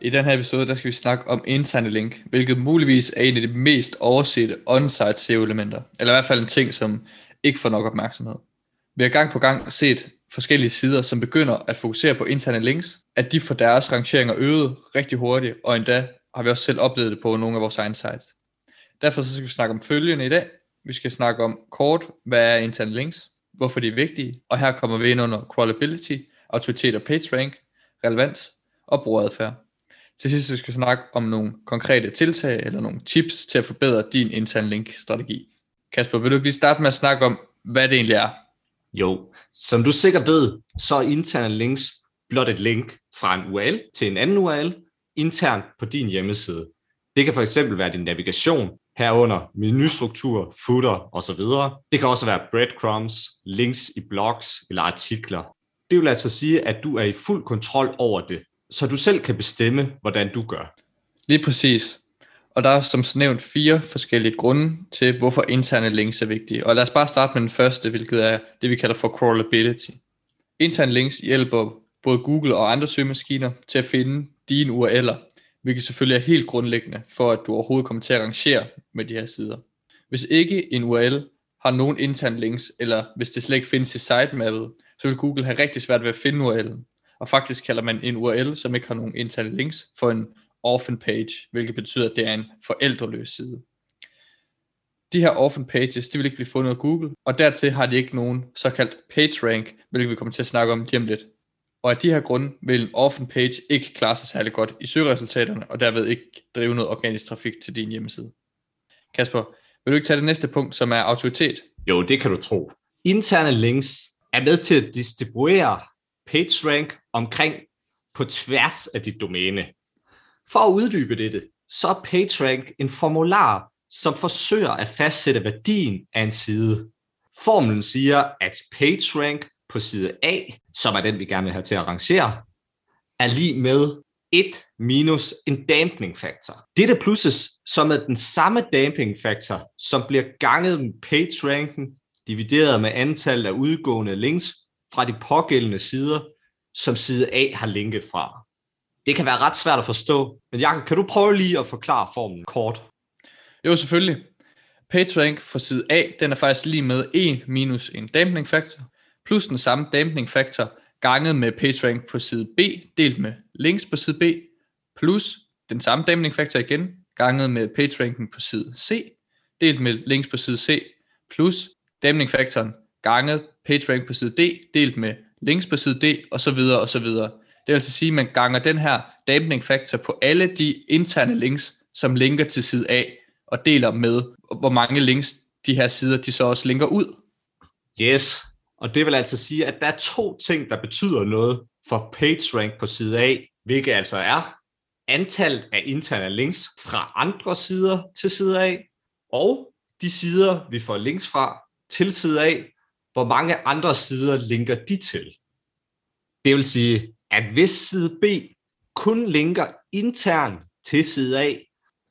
I den her episode, der skal vi snakke om interne link, hvilket muligvis er en af de mest oversete on-site SEO-elementer, eller i hvert fald en ting, som ikke får nok opmærksomhed. Vi har gang på gang set forskellige sider, som begynder at fokusere på interne links, at de får deres rangeringer øget rigtig hurtigt, og endda har vi også selv oplevet det på nogle af vores egne sites. Derfor så skal vi snakke om følgende i dag. Vi skal snakke om kort, hvad er interne links, hvorfor de er vigtige, og her kommer vi ind under crawlability, autoritet og PageRank, relevans og brugeradfærd. Til sidst skal vi snakke om nogle konkrete tiltag eller nogle tips til at forbedre din interne link strategi. Kasper, vil du lige starte med at snakke om, hvad det egentlig er? Jo, som du sikkert ved, så er interne links blot et link fra en URL til en anden URL internt på din hjemmeside. Det kan for eksempel være din navigation, herunder menustruktur, footer osv. Det kan også være breadcrumbs, links i blogs eller artikler. Det vil altså sige, at du er i fuld kontrol over det, så du selv kan bestemme, hvordan du gør. Lige præcis. Og der er som nævnt fire forskellige grunde til, hvorfor interne links er vigtige. Og lad os bare starte med den første, hvilket er det, vi kalder for crawlability. Interne links hjælper både Google og andre søgemaskiner til at finde dine URL'er, hvilket selvfølgelig er helt grundlæggende for, at du overhovedet kommer til at rangere med de her sider. Hvis ikke en URL har nogen interne links, eller hvis det slet ikke findes i sitemappet, så vil Google have rigtig svært ved at finde URL'en. Og faktisk kalder man en URL, som ikke har nogen interne links, for en orphan page, hvilket betyder, at det er en forældreløs side. De her orphan pages, de vil ikke blive fundet af Google, og dertil har de ikke nogen såkaldt page rank, hvilket vi kommer til at snakke om lige om lidt. Og af de her grunde vil en orphan page ikke klare sig særlig godt i søgeresultaterne, og derved ikke drive noget organisk trafik til din hjemmeside. Kasper, vil du ikke tage det næste punkt, som er autoritet? Jo, det kan du tro. Interne links er med til at distribuere PageRank omkring på tværs af dit domæne. For at uddybe dette, så er PageRank en formular, som forsøger at fastsætte værdien af en side. Formlen siger, at PageRank på side A, som er den, vi gerne vil have til at rangere, er lige med 1 minus en damping factor. Dette plusses som er den samme damping factor, som bliver ganget med PageRanken, divideret med antallet af udgående links fra de pågældende sider, som side A har linket fra. Det kan være ret svært at forstå, men Jakob, kan du prøve lige at forklare formen kort? Jo, selvfølgelig. PageRank for side A, den er faktisk lige med 1 minus en damping factor, plus den samme damping factor ganget med PageRank på side B, delt med links på side B, plus den samme damping factor igen, ganget med PageRanken på side C, delt med links på side C, plus damping factoren ganget PageRank på side D, delt med links på side D, og så videre, og så videre. Det vil altså sige, at man ganger den her damping factor på alle de interne links, som linker til side A, og deler med, hvor mange links de her sider, de så også linker ud. Yes, og det vil altså sige, at der er to ting, der betyder noget for PageRank på side A, hvilket altså er antallet af interne links fra andre sider til side A, og de sider, vi får links fra til side A, hvor mange andre sider linker de til. Det vil sige, at hvis side B kun linker internt til side A,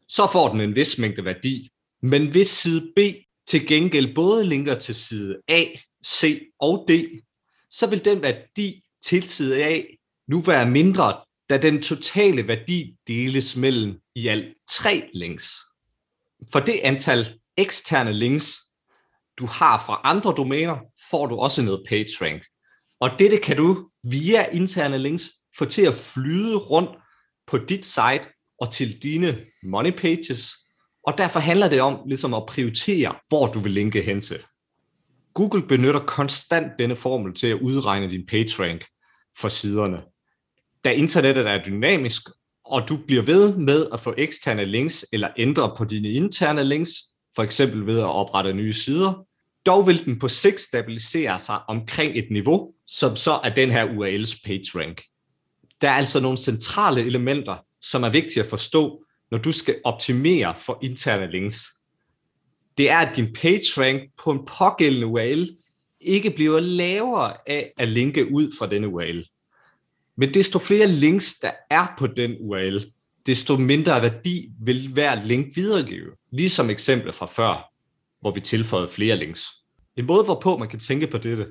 så får den en vis mængde værdi. Men hvis side B til gengæld både linker til side A, C og D, så vil den værdi til side A nu være mindre, da den totale værdi deles mellem i alt tre links. For det antal eksterne links, du har fra andre domæner, får du også noget PageRank. Og dette kan du via interne links få til at flyde rundt på dit site og til dine money pages. Og derfor handler det om ligesom at prioritere, hvor du vil linke hen til. Google benytter konstant denne formel til at udregne din PageRank for siderne. Da internettet er dynamisk, og du bliver ved med at få eksterne links eller ændre på dine interne links, for eksempel ved at oprette nye sider, dog vil den på sigt stabilisere sig omkring et niveau, som så er den her URL's PageRank. Der er altså nogle centrale elementer, som er vigtige at forstå, når du skal optimere for interne links. det er, at din PageRank på en pågældende URL ikke bliver lavere af at linke ud fra denne URL. Men desto flere links, der er på den URL, desto mindre værdi vil hver link videregive. Ligesom eksemplet fra før, hvor vi tilføjede flere links. En måde, hvorpå man kan tænke på dette,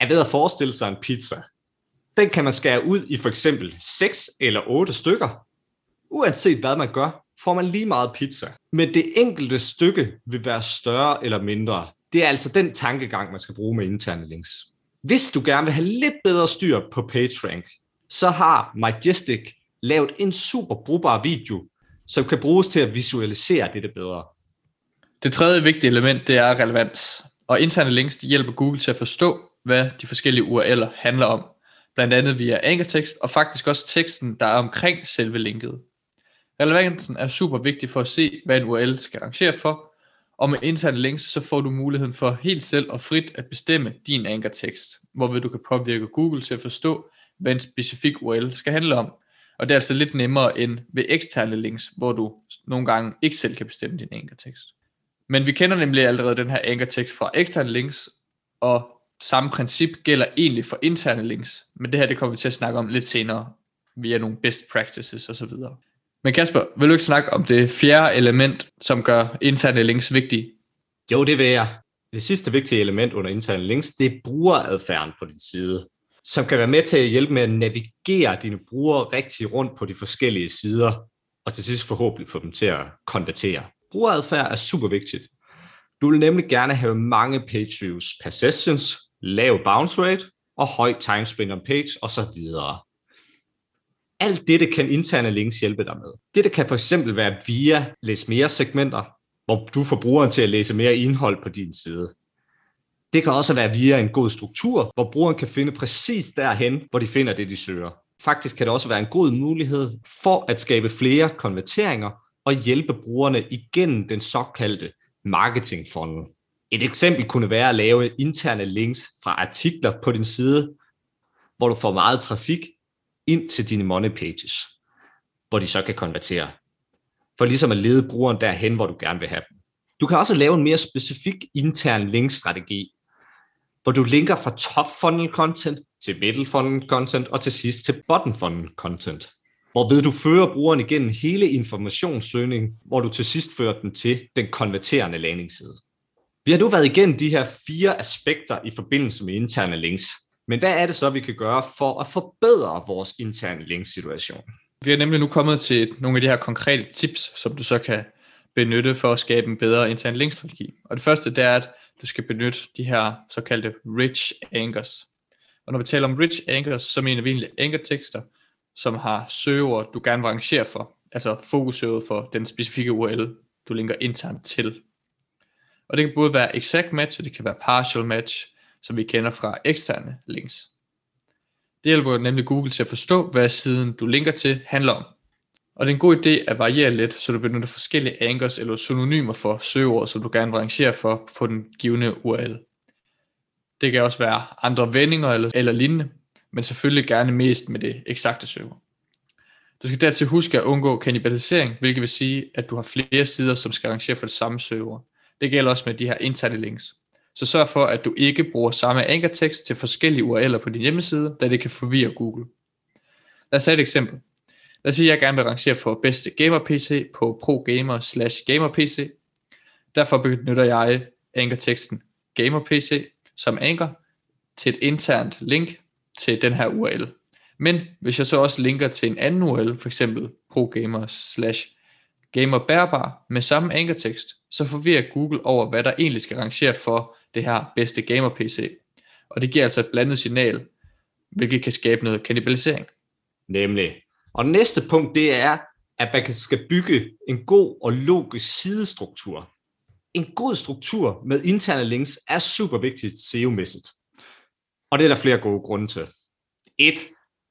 er ved at forestille sig en pizza. Den kan man skære ud i for eksempel 6 eller 8 stykker. Uanset hvad man gør, får man lige meget pizza. Men det enkelte stykke vil være større eller mindre. Det er altså den tankegang, man skal bruge med interne links. Hvis du gerne vil have lidt bedre styr på PageRank, så har Majestic lavet en super brugbar video, som kan bruges til at visualisere dette bedre. Det tredje vigtige element, det er relevans. Og interne links de hjælper Google til at forstå, hvad de forskellige URL'er handler om. Blandt andet via ankertekst, og faktisk også teksten, der er omkring selve linket. Relevansen er super vigtig for at se, hvad en URL skal rangere for, og med interne links, så får du muligheden for helt selv og frit at bestemme din ankertekst, hvorved du kan påvirke Google til at forstå, hvad en specifik URL skal handle om. Og det er altså lidt nemmere end ved eksterne links, hvor du nogle gange ikke selv kan bestemme din ankertekst. Men vi kender nemlig allerede den her ankertekst fra eksterne links, og samme princip gælder egentlig for interne links. Men det her det kommer vi til at snakke om lidt senere, via nogle best practices osv. Men Kasper, vil du ikke snakke om det fjerde element, som gør interne links vigtige? Jo, det vil jeg. Det sidste vigtige element under interne links, det er brugeradfærden på din side, som kan være med til at hjælpe med at navigere dine brugere rigtig rundt på de forskellige sider, og til sidst forhåbentlig få dem til at konvertere. Brugeradfærd er super vigtigt. Du vil nemlig gerne have mange page views per sessions, lav bounce rate og høj time spent on page osv. Alt dette kan interne links hjælpe dig med. Dette kan for eksempel være via læs mere segmenter, hvor du får brugeren til at læse mere indhold på din side. Det kan også være via en god struktur, hvor brugeren kan finde præcis derhen, hvor de finder det, de søger. Faktisk kan det også være en god mulighed for at skabe flere konverteringer og hjælpe brugerne igennem den såkaldte marketing funnel. Et eksempel kunne være at lave interne links fra artikler på din side, hvor du får meget trafik ind til dine money pages, hvor de så kan konvertere. For ligesom at lede brugeren derhen, hvor du gerne vil have dem. Du kan også lave en mere specifik intern linkstrategi, hvor du linker fra top funnel content til middle funnel content og til sidst til bottom funnel content. Hvorved du fører brugeren igennem hele informationssøgningen, hvor du til sidst fører den til den konverterende landingsside. Vi har nu været igennem de her fire aspekter i forbindelse med interne links. Men hvad er det så, vi kan gøre for at forbedre vores interne links-situation? Vi er nemlig nu kommet til nogle af de her konkrete tips, som du så kan benytte for at skabe en bedre intern linkstrategi. Og det første, det er, at du skal benytte de her såkaldte rich anchors. Og når vi taler om rich anchors, så mener vi egentlig ankertekster, som har søgeord, du gerne vil rangere for. Altså fokusøget for den specifikke URL, du linker internt til. Og det kan både være exact match, og det kan være partial match, som vi kender fra eksterne links. Det hjælper nemlig Google til at forstå, hvad siden du linker til handler om. Og det er en god idé at variere lidt, så du benytter forskellige anchors eller synonymer for søgeord, som du gerne vil rangere for på den givende URL. Det kan også være andre vendinger eller, eller lignende, men selvfølgelig gerne mest med det eksakte søgeord. Du skal dertil huske at undgå kannibalisering, hvilket vil sige, at du har flere sider, som skal rangere for det samme søgeord. Det gælder også med de her interne links. Så sørg for, at du ikke bruger samme ankertekst til forskellige URL'er på din hjemmeside, da det kan forvirre Google. Lad os tage et eksempel. Lad os sige, at jeg gerne vil rangere for bedste gamer PC på ProGamer slash gamer PC. Derfor benytter jeg ankerteksten gamer PC som anker til et internt link til den her URL. Men hvis jeg så også linker til en anden URL, for eksempel ProGamer slash gamer bærbar med samme ankertekst, så forvirrer Google over, hvad der egentlig skal rangere for det her bedste gamer PC. Og det giver altså et blandet signal, hvilket kan skabe noget kanibalisering. Nemlig. Og næste punkt, det er, at man skal bygge en god og logisk sidestruktur. En god struktur med interne links er super vigtigt SEO-mæssigt. Og det er der flere gode grunde til. Et,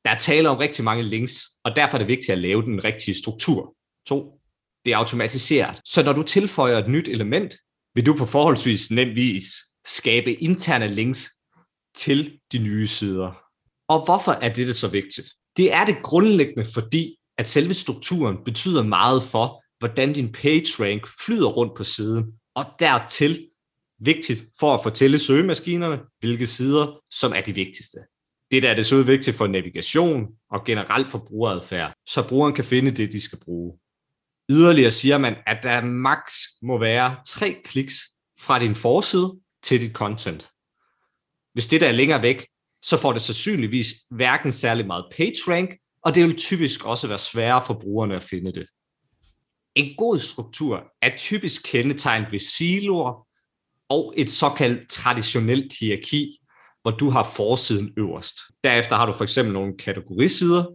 der er tale om rigtig mange links, og derfor er det vigtigt at lave den rigtige struktur. To, det er automatiseret. Så når du tilføjer et nyt element, vil du på forholdsvis nem vis skabe interne links til de nye sider. Og hvorfor er det så vigtigt? Det er det grundlæggende, fordi at selve strukturen betyder meget for, hvordan din page rank flyder rundt på siden, og dertil vigtigt for at fortælle søgemaskinerne, hvilke sider, som er de vigtigste. Det der er desuden vigtigt for navigation og generelt for brugeradfærd, så brugeren kan finde det, de skal bruge. Yderligere siger man, at der maks må være tre kliks fra din forside til dit content. Hvis det der er længere væk, så får det sandsynligvis hverken særlig meget page rank, og det vil typisk også være sværere for brugerne at finde det. En god struktur er typisk kendetegnet ved siloer og et såkaldt traditionelt hierarki, hvor du har forsiden øverst. Derefter har du for eksempel nogle kategorisider,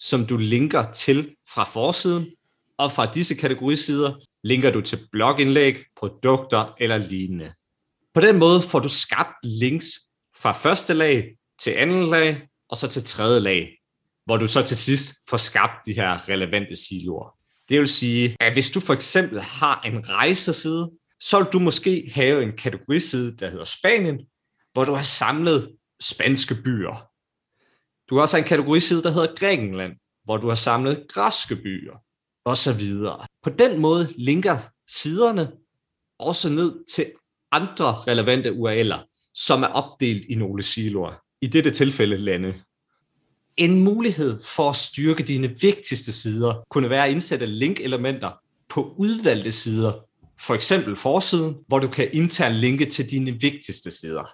som du linker til fra forsiden, og fra disse kategorisider linker du til blogindlæg, produkter eller lignende. På den måde får du skabt links fra første lag til anden lag, og så til tredje lag, hvor du så til sidst får skabt de her relevante siloer. Det vil sige, at hvis du for eksempel har en rejseside, så vil du måske have en kategoriside, der hedder Spanien, hvor du har samlet spanske byer. Du har også en kategoriside, der hedder Grækenland, hvor du har samlet græske byer, og så videre. På den måde linker siderne også ned til andre relevante URL'er, som er opdelt i nogle siloer. I dette tilfælde lande. En mulighed for at styrke dine vigtigste sider kunne være at indsætte linkelementer på udvalgte sider, for eksempel forsiden, hvor du kan internt linke til dine vigtigste sider.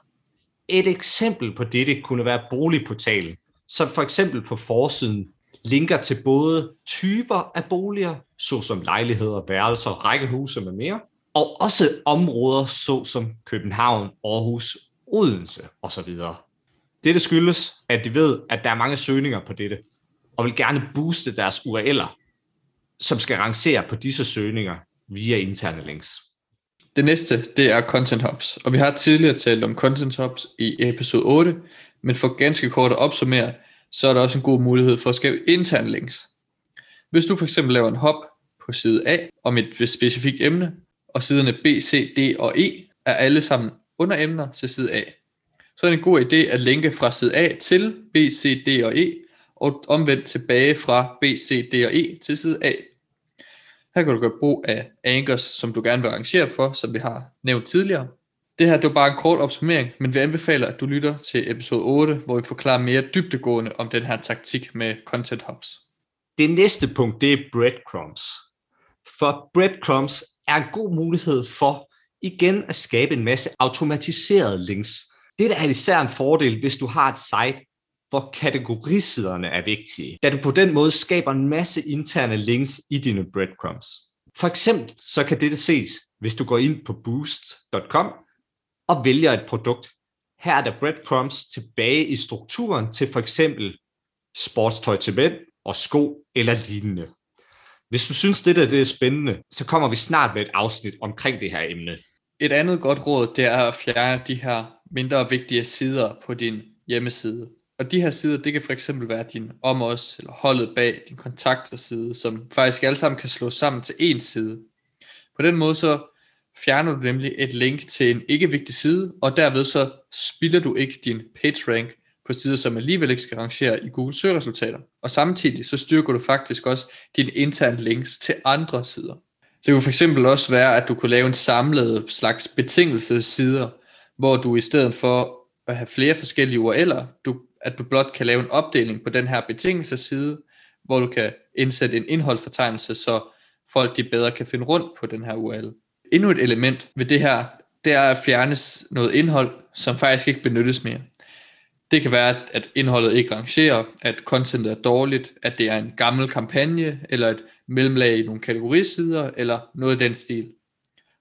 Et eksempel på dette kunne være boligportalen, som for eksempel på forsiden linker til både typer af boliger, såsom lejligheder, værelser, rækkehuse med mere, og også områder såsom København, Aarhus, Odense osv. Dette skyldes, at de ved, at der er mange søgninger på dette, og vil gerne booste deres URL'er, som skal rangere på disse søgninger via interne links. Det næste, det er Content Hubs, og vi har tidligere talt om Content Hubs i episode 8, men for ganske kort at opsummere, så er der også en god mulighed for at skabe interne links. Hvis du for eksempel laver en hop på side A om et specifikt emne, og siderne B, C, D og E er alle sammen underemner til side A, så er det en god idé at linke fra side A til B, C, D og E, og omvendt tilbage fra B, C, D og E til side A. Her kan du gøre brug af anchors, som du gerne vil arrangere for, som vi har nævnt tidligere. Det her det var bare en kort opsummering, men vi anbefaler, at du lytter til episode 8, hvor vi forklarer mere dybdegående om den her taktik med content hubs. Det næste punkt, det er breadcrumbs. For breadcrumbs er en god mulighed for igen at skabe en masse automatiserede links. Det er især en fordel, hvis du har et site, hvor kategorisiderne er vigtige, da du på den måde skaber en masse interne links i dine breadcrumbs. For eksempel så kan dette ses, hvis du går ind på boost.com og vælger et produkt. Her er der breadcrumbs tilbage i strukturen til for eksempel sportstøj til mænd og sko eller lignende. Hvis du synes, det der det er spændende, så kommer vi snart med et afsnit omkring det her emne. Et andet godt råd, det er at fjerne de her mindre vigtige sider på din hjemmeside. Og de her sider, det kan for eksempel være din om os, eller holdet bag din kontakterside, som faktisk alle sammen kan slås sammen til én side. På den måde så fjerner du nemlig et link til en ikke vigtig side, og derved så spilder du ikke din page rank på sider, som alligevel ikke skal rangere i Google søgeresultater. Og samtidig så styrker du faktisk også dine interne links til andre sider. Det kunne eksempel også være, at du kunne lave en samlet slags betingelsessider, hvor du i stedet for at have flere forskellige URL'er, du, at du blot kan lave en opdeling på den her betingelsesside, hvor du kan indsætte en indholdsfortegnelse, så folk de bedre kan finde rundt på den her URL. Endnu et element ved det her, det er at fjernes noget indhold, som faktisk ikke benyttes mere. Det kan være, at indholdet ikke rangerer, at contentet er dårligt, at det er en gammel kampagne, eller et mellemlag i nogle kategorisider, eller noget i den stil.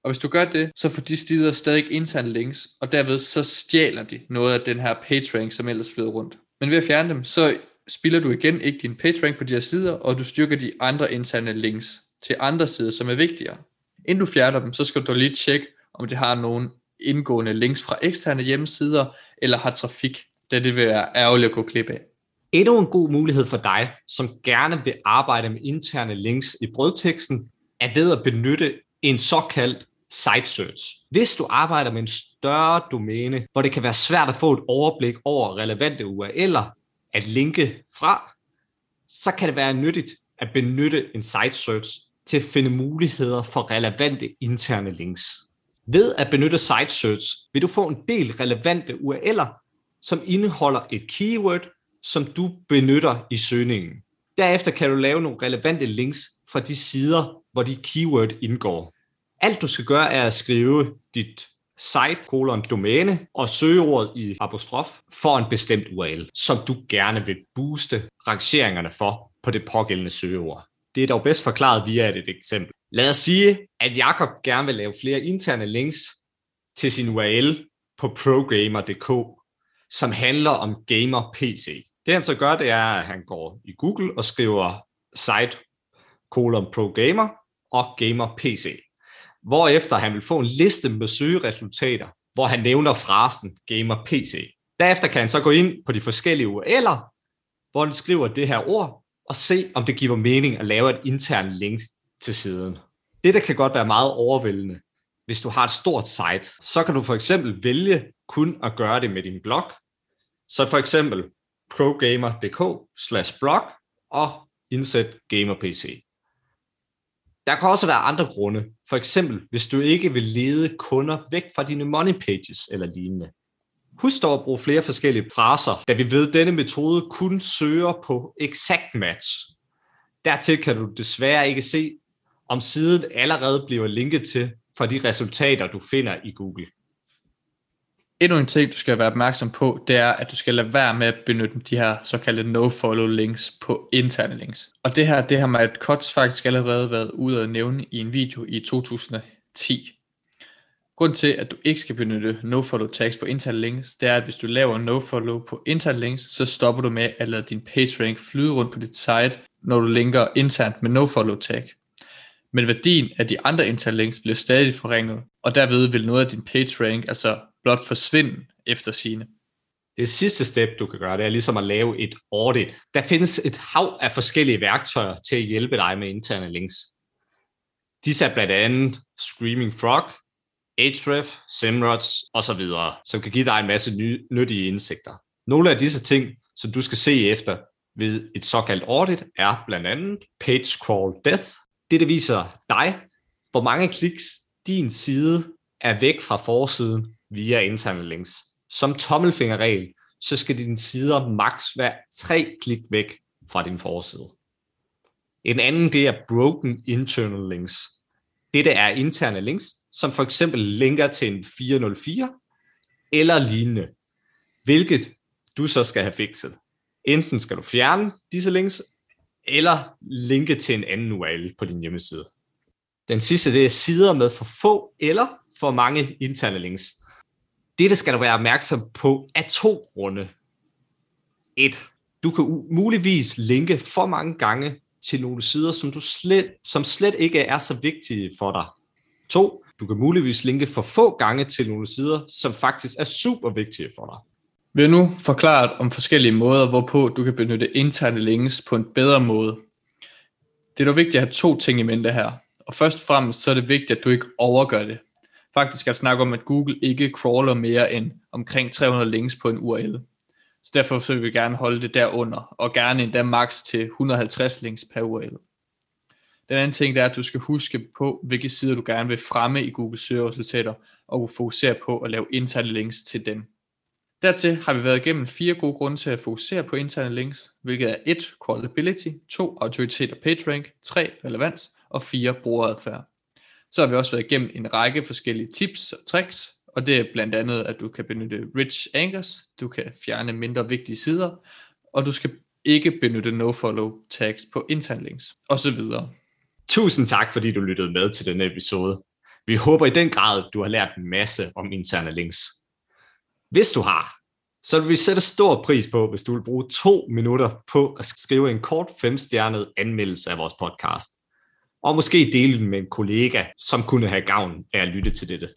Og hvis du gør det, så får de sider stadig interne links, og derved så stjæler de noget af den her PageRank, som ellers flyder rundt. Men ved at fjerne dem, så spiller du igen ikke din PageRank på de her sider, og du styrker de andre interne links til andre sider, som er vigtigere. Inden du fjerner dem, så skal du lige tjekke, om det har nogle indgående links fra eksterne hjemmesider, eller har trafik, da det vil være ærgerligt at gå klip af. Endnu en god mulighed for dig, som gerne vil arbejde med interne links i brødteksten, er ved at benytte en såkaldt site search. Hvis du arbejder med en større domæne, hvor det kan være svært at få et overblik over relevante URL'er at linke fra, så kan det være nyttigt at benytte en site search til at finde muligheder for relevante interne links. Ved at benytte site search vil du få en del relevante URL'er, som indeholder et keyword, som du benytter i søgningen. Derefter kan du lave nogle relevante links fra de sider, hvor de keyword indgår. Alt du skal gøre er at skrive dit site, kolon, domæne og søgeordet i apostrof for en bestemt URL, som du gerne vil booste rangeringerne for på det pågældende søgeord. Det er dog bedst forklaret via et eksempel. Lad os sige, at Jakob gerne vil lave flere interne links til sin URL på programmer.dk, som handler om gamer PC. Det han så gør, det er, at han går i Google og skriver site kolon progamer og gamer PC. Hvorefter han vil få en liste med søgeresultater, hvor han nævner frasen gamer PC. Derefter kan han så gå ind på de forskellige URL'er, hvor han skriver det her ord, og se, om det giver mening at lave et internt link til siden. Det der kan godt være meget overvældende, hvis du har et stort site. Så kan du for eksempel vælge kun at gøre det med din blog. Så for eksempel progamer.dk slash blog og indsæt gamerpc. Der kan også være andre grunde. For eksempel, hvis du ikke vil lede kunder væk fra dine money pages eller lignende. Husk dog at bruge flere forskellige fraser, da vi ved, at denne metode kun søger på exact match. Dertil kan du desværre ikke se, om siden allerede bliver linket til fra de resultater, du finder i Google. Endnu en ting, du skal være opmærksom på, det er, at du skal lade være med at benytte de her såkaldte no-follow links på interne links. Og det her, det har Matt Kotz faktisk allerede været ude at nævne i en video i 2010. Grund til, at du ikke skal benytte nofollow tags på interne links, det er, at hvis du laver nofollow på interne links, så stopper du med at lade din PageRank flyde rundt på dit site, når du linker internt med nofollow tag. Men værdien af de andre interne links bliver stadig forringet, og derved vil noget af din PageRank altså blot forsvinde efter sine. Det sidste step, du kan gøre, det er ligesom at lave et audit. Der findes et hav af forskellige værktøjer til at hjælpe dig med interne links. Disse er blandt andet Screaming Frog, Ahrefs, Semrush osv., som kan give dig en masse nye, nyttige indsigter. Nogle af disse ting, som du skal se efter ved et såkaldt audit, er blandt andet Page Crawl Death. Det, der viser dig, hvor mange kliks din side er væk fra forsiden via interne links. Som tommelfingerregel, så skal dine sider maks være tre klik væk fra din forside. En anden, det er broken internal links. Dette er interne links, som for eksempel linker til en 404 eller lignende, hvilket du så skal have fikset. Enten skal du fjerne disse links, eller linke til en anden URL på din hjemmeside. Den sidste, det er sider med for få eller for mange interne links. Dette skal du være opmærksom på af to grunde. Et, du kan muligvis linke for mange gange til nogle sider, som, du slet, som slet ikke er så vigtige for dig. To, du kan muligvis linke for få gange til nogle sider, som faktisk er super vigtige for dig. Vi har nu forklaret om forskellige måder, hvorpå du kan benytte interne links på en bedre måde. Det er dog vigtigt at have to ting i mente her. Og først og fremmest så er det vigtigt, at du ikke overgør det. Faktisk er snakke snak om, at Google ikke crawler mere end omkring 300 links på en URL. Så derfor så vil vi gerne holde det derunder, og gerne endda max til 150 links per URL. Den anden ting det er, at du skal huske på, hvilke sider du gerne vil fremme i Google søgeresultater, og fokusere på at lave interne links til dem. Dertil har vi været igennem fire gode grunde til at fokusere på interne links, hvilket er 1. Crawlability, 2. Autoritet og PageRank, 3. Relevans og 4. Brugeradfærd. Så har vi også været igennem en række forskellige tips og tricks, og det er blandt andet, at du kan benytte rich anchors, du kan fjerne mindre vigtige sider, og du skal ikke benytte nofollow tags på intern links, osv. Tusind tak, fordi du lyttede med til denne episode. Vi håber i den grad, du har lært en masse om interne links. Hvis du har, så vil vi sætte stor pris på, hvis du vil bruge to minutter på at skrive en kort femstjernet anmeldelse af vores podcast. Og måske dele den med en kollega, som kunne have gavn af at lytte til dette.